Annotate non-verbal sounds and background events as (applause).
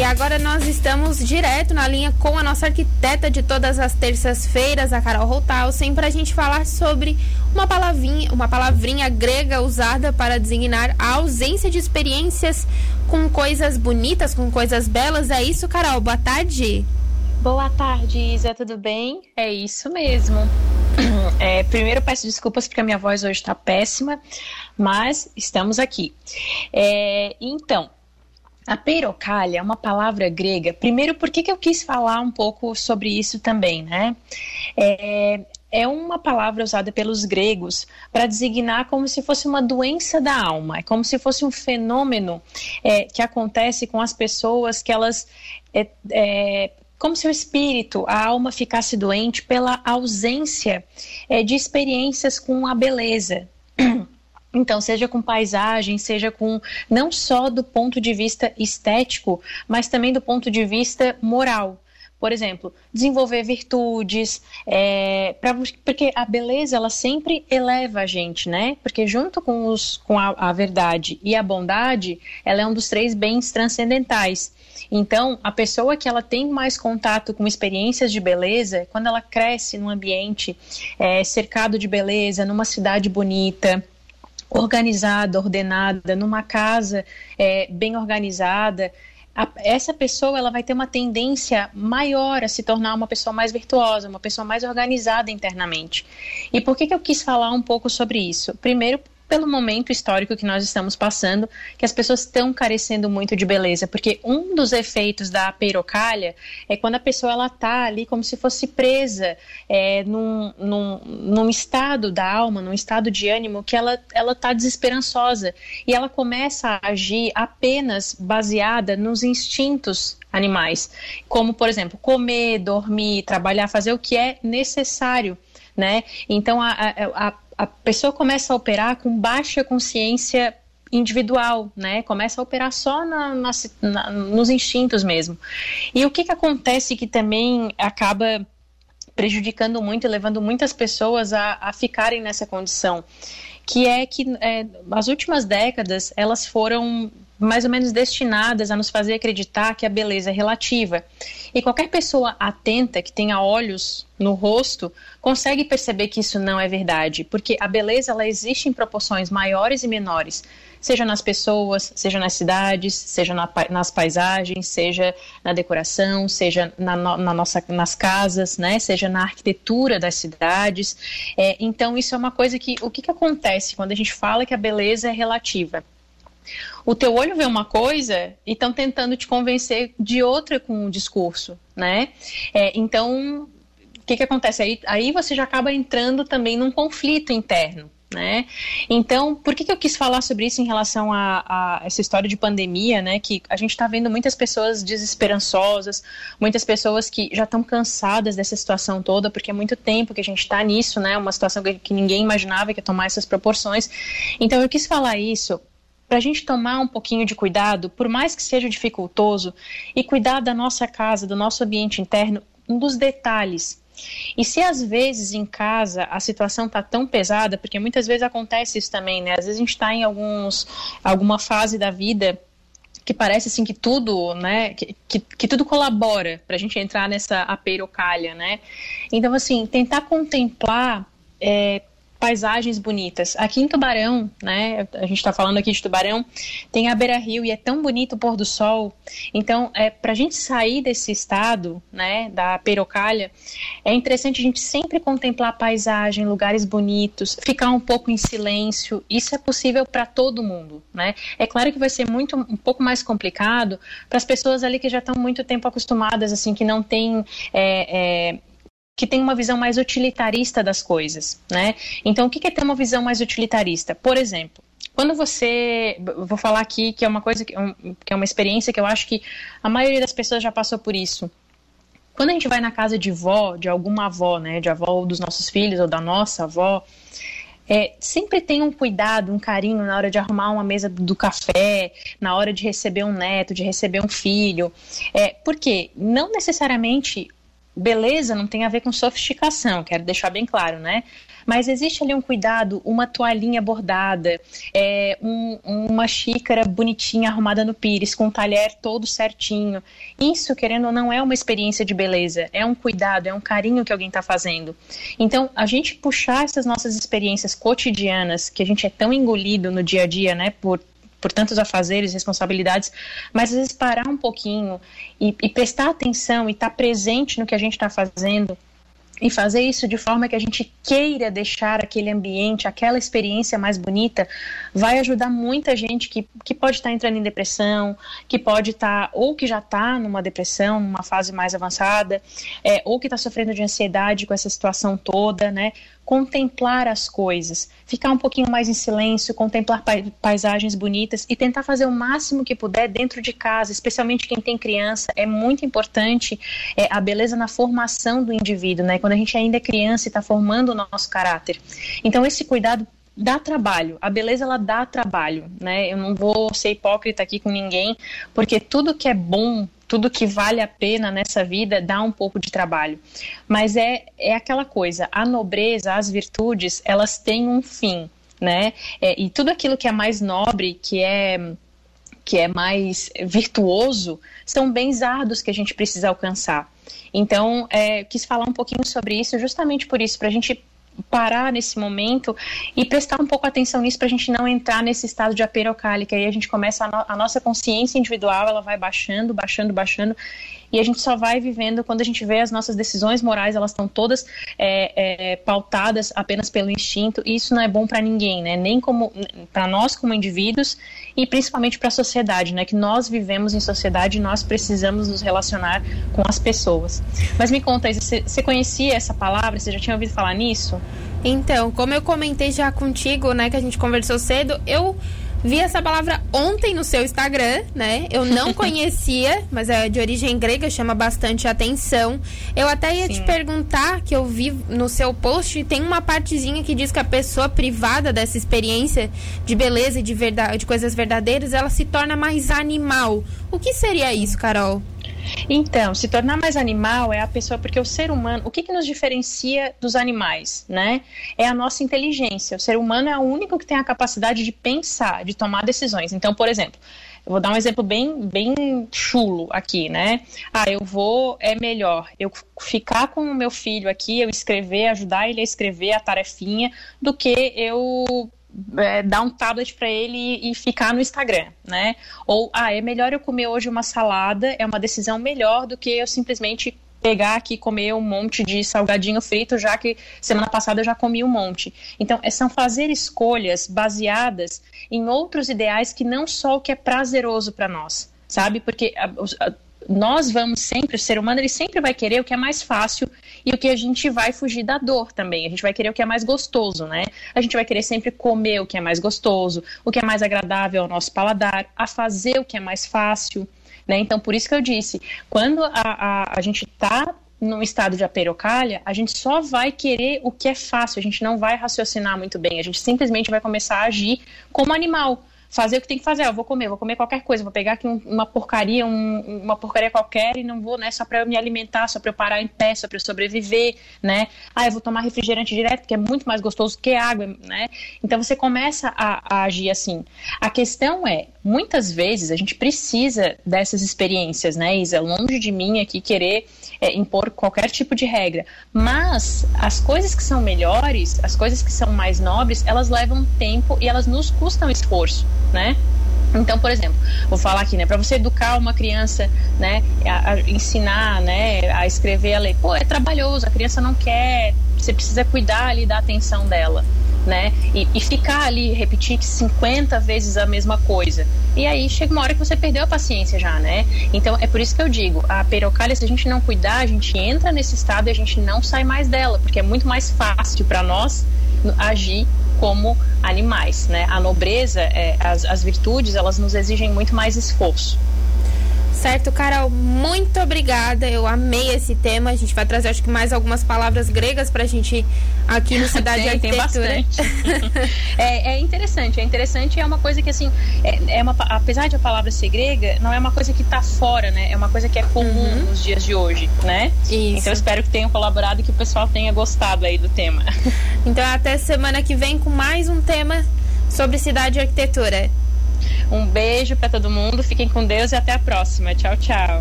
E agora nós estamos direto na linha com a nossa arquiteta de todas as terças-feiras, a Carol Routalsen, para a gente falar sobre uma palavrinha, uma palavrinha grega usada para designar a ausência de experiências com coisas bonitas, com coisas belas. É isso, Carol? Boa tarde. Boa tarde, Isa, tudo bem? É isso mesmo. (clears throat) É, primeiro peço desculpas porque a minha voz hoje está péssima, mas estamos aqui. É, então, a peirocalha é uma palavra grega. Primeiro, por que, que eu quis falar um pouco sobre isso também, né? É, é uma palavra usada pelos gregos para designar como se fosse uma doença da alma, é como se fosse um fenômeno é, que acontece com as pessoas que elas. É, é, como se o espírito, a alma ficasse doente pela ausência é, de experiências com a beleza. (clears throat) Então, seja com paisagem, seja com não só do ponto de vista estético, mas também do ponto de vista moral. Por exemplo, desenvolver virtudes, é, pra, porque a beleza ela sempre eleva a gente, né? Porque junto com, os, com a, a verdade e a bondade, ela é um dos três bens transcendentais. Então, a pessoa que ela tem mais contato com experiências de beleza, quando ela cresce num ambiente é, cercado de beleza, numa cidade bonita, organizada, ordenada, numa casa é, bem organizada, a, essa pessoa ela vai ter uma tendência maior a se tornar uma pessoa mais virtuosa, uma pessoa mais organizada internamente. E por que, que eu quis falar um pouco sobre isso? Primeiro, pelo momento histórico que nós estamos passando, que as pessoas estão carecendo muito de beleza, porque um dos efeitos da peirocalha é quando a pessoa ela tá ali como se fosse presa é, num, num, num estado da alma, num estado de ânimo que ela ela tá desesperançosa e ela começa a agir apenas baseada nos instintos animais, como por exemplo comer, dormir, trabalhar, fazer o que é necessário, né? Então a, a, a a pessoa começa a operar com baixa consciência individual, né? Começa a operar só na, na, na, nos instintos mesmo. E o que, que acontece que também acaba prejudicando muito e levando muitas pessoas a, a ficarem nessa condição, que é que é, as últimas décadas elas foram mais ou menos destinadas a nos fazer acreditar que a beleza é relativa. E qualquer pessoa atenta que tenha olhos no rosto consegue perceber que isso não é verdade, porque a beleza ela existe em proporções maiores e menores, seja nas pessoas, seja nas cidades, seja na, nas paisagens, seja na decoração, seja na, na, nossa, nas casas, né, seja na arquitetura das cidades. É, então isso é uma coisa que o que, que acontece quando a gente fala que a beleza é relativa? O teu olho vê uma coisa e estão tentando te convencer de outra com o discurso, né? É, então, o que, que acontece? Aí, aí você já acaba entrando também num conflito interno. Né? Então, por que, que eu quis falar sobre isso em relação a, a essa história de pandemia, né? Que a gente está vendo muitas pessoas desesperançosas, muitas pessoas que já estão cansadas dessa situação toda, porque é muito tempo que a gente está nisso, né? Uma situação que, que ninguém imaginava que ia tomar essas proporções. Então, eu quis falar isso para a gente tomar um pouquinho de cuidado, por mais que seja dificultoso, e cuidar da nossa casa, do nosso ambiente interno, dos detalhes. E se às vezes em casa a situação está tão pesada, porque muitas vezes acontece isso também, né? Às vezes a gente está em alguns, alguma fase da vida que parece assim que tudo, né, que, que, que tudo colabora para a gente entrar nessa apeirocalha, né? Então, assim, tentar contemplar é, paisagens bonitas. Aqui em Tubarão, né, a gente está falando aqui de Tubarão, tem a Beira Rio e é tão bonito o pôr do sol. Então, é, para a gente sair desse estado, né, da perocalha, é interessante a gente sempre contemplar a paisagem, lugares bonitos, ficar um pouco em silêncio. Isso é possível para todo mundo, né? É claro que vai ser muito um pouco mais complicado para as pessoas ali que já estão muito tempo acostumadas, assim, que não tem é, é, que tem uma visão mais utilitarista das coisas, né? Então, o que é ter uma visão mais utilitarista? Por exemplo, quando você, vou falar aqui que é uma coisa que, é uma experiência que eu acho que a maioria das pessoas já passou por isso. Quando a gente vai na casa de vó, de alguma avó, né, de avó dos nossos filhos ou da nossa avó, é, sempre tem um cuidado, um carinho na hora de arrumar uma mesa do café, na hora de receber um neto, de receber um filho. É, porque não necessariamente beleza não tem a ver com sofisticação, quero deixar bem claro, né? Mas existe ali um cuidado, uma toalhinha bordada, é, um, uma xícara bonitinha arrumada no pires, com um talher todo certinho. Isso, querendo ou não, é uma experiência de beleza, é um cuidado, é um carinho que alguém está fazendo. Então, a gente puxar essas nossas experiências cotidianas, que a gente é tão engolido no dia a dia, né, por por tantos afazeres, responsabilidades, mas às vezes parar um pouquinho e, e prestar atenção e estar tá presente no que a gente está fazendo e fazer isso de forma que a gente queira deixar aquele ambiente, aquela experiência mais bonita, vai ajudar muita gente que, que pode estar entrando em depressão, que pode estar, ou que já está numa depressão, numa fase mais avançada, é, ou que está sofrendo de ansiedade com essa situação toda, né? Contemplar as coisas, ficar um pouquinho mais em silêncio, contemplar paisagens bonitas e tentar fazer o máximo que puder dentro de casa, especialmente quem tem criança. É muito importante é, a beleza na formação do indivíduo, né? Quando a gente ainda é criança e está formando o nosso caráter. Então, esse cuidado dá trabalho. A beleza ela dá trabalho, né? Eu não vou ser hipócrita aqui com ninguém, porque tudo que é bom tudo que vale a pena nessa vida dá um pouco de trabalho. Mas é, é aquela coisa, a nobreza, as virtudes, elas têm um fim, né? É, e tudo aquilo que é mais nobre, que é que é mais virtuoso, são bens árduos que a gente precisa alcançar. Então, é, quis falar um pouquinho sobre isso, justamente por isso, para a gente parar nesse momento e prestar um pouco atenção nisso para a gente não entrar nesse estado de aperocálica. Aí a gente começa a, no, a nossa consciência individual, ela vai baixando, baixando, baixando e a gente só vai vivendo quando a gente vê as nossas decisões morais, elas estão todas é, é, pautadas apenas pelo instinto, e isso não é bom para ninguém, né? Nem como para nós como indivíduos e principalmente para a sociedade, né? Que nós vivemos em sociedade e nós precisamos nos relacionar com as pessoas. Mas me conta, você, conhecia essa palavra? Você já tinha ouvido falar nisso? Então, como eu comentei já contigo, né, que a gente conversou cedo, eu Vi essa palavra ontem no seu Instagram, né? Eu não (laughs) conhecia, mas é de origem grega, chama bastante atenção. Eu até ia Sim. te perguntar, que eu vi no seu post, tem uma partezinha que diz que a pessoa privada dessa experiência de beleza e de, verdade, de coisas verdadeiras, ela se torna mais animal. O que seria isso, Carol? Então, se tornar mais animal é a pessoa, porque o ser humano, o que, que nos diferencia dos animais, né? É a nossa inteligência. O ser humano é o único que tem a capacidade de pensar, de tomar decisões. Então, por exemplo, eu vou dar um exemplo bem, bem chulo aqui, né? Ah, eu vou, é melhor eu ficar com o meu filho aqui, eu escrever, ajudar ele a escrever a tarefinha, do que eu é, dar um tablet para ele e, e, ficar no Instagram, né? Ou, ah, é melhor eu comer hoje uma salada, é uma decisão melhor do que eu simplesmente pegar aqui e comer um monte de salgadinho frito, já que semana passada eu já comi um monte. Então, é, são fazer escolhas baseadas em outros ideais que não só o que é prazeroso para nós, sabe? Porque a, a, nós vamos sempre, o ser humano ele sempre vai querer o que é mais fácil e o que a gente vai fugir da dor também. A gente vai querer o que é mais gostoso, né? A gente vai querer sempre comer o que é mais gostoso, o que é mais agradável ao nosso paladar, a fazer o que é mais fácil, né? Então, por isso que eu disse, quando a, a, a gente está num estado de aperocalha, a gente só vai querer o que é fácil, a gente não vai raciocinar muito bem, a gente simplesmente vai começar a agir como animal fazer o que tem que fazer. Eu vou comer, vou comer qualquer coisa, vou pegar aqui um, uma porcaria, um, uma porcaria qualquer e não vou, né, só para eu me alimentar, só para eu parar em pé, só para eu sobreviver, né? Ah, eu vou tomar refrigerante direto, que é muito mais gostoso que água, né? Então você começa a, a agir assim. A questão é, muitas vezes a gente precisa dessas experiências, né, Isa? Longe de mim aqui querer é, impor qualquer tipo de regra. Mas as coisas que são melhores, as coisas que são mais nobres, elas levam tempo e elas nos custam esforço, né? Então, por exemplo, vou falar aqui, né, para você educar uma criança, né, a, a ensinar, né, a escrever a ler, pô, é trabalhoso, a criança não quer, você precisa cuidar ali da atenção dela né? E, e, ficar ali, repetir 50 vezes a mesma coisa. E aí chega uma hora que você perdeu a paciência já, né? Então é por isso que eu digo, a perocalha, se a gente não cuidar, a gente entra nesse estado e a gente não sai mais dela, porque é muito mais fácil para nós agir como animais, né? A nobreza, é, as, as virtudes, elas nos exigem muito mais esforço. Certo, Carol, muito obrigada. Eu amei esse tema. A gente vai trazer, acho que, mais algumas palavras gregas para a gente aqui no (laughs) Cidade tem, Arquitetura. Tem bastante. (laughs) é, é, interessante, é interessante. É uma coisa que, assim, é, é uma, apesar de a palavra ser grega, não é uma coisa que está fora, né? É uma coisa que é comum uhum. nos dias de hoje, né? Isso. Então, espero que tenham colaborado e que o pessoal tenha gostado aí do tema. Então, até semana que vem com mais um tema sobre cidade e arquitetura. Um beijo para todo mundo, fiquem com Deus e até a próxima. Tchau, tchau.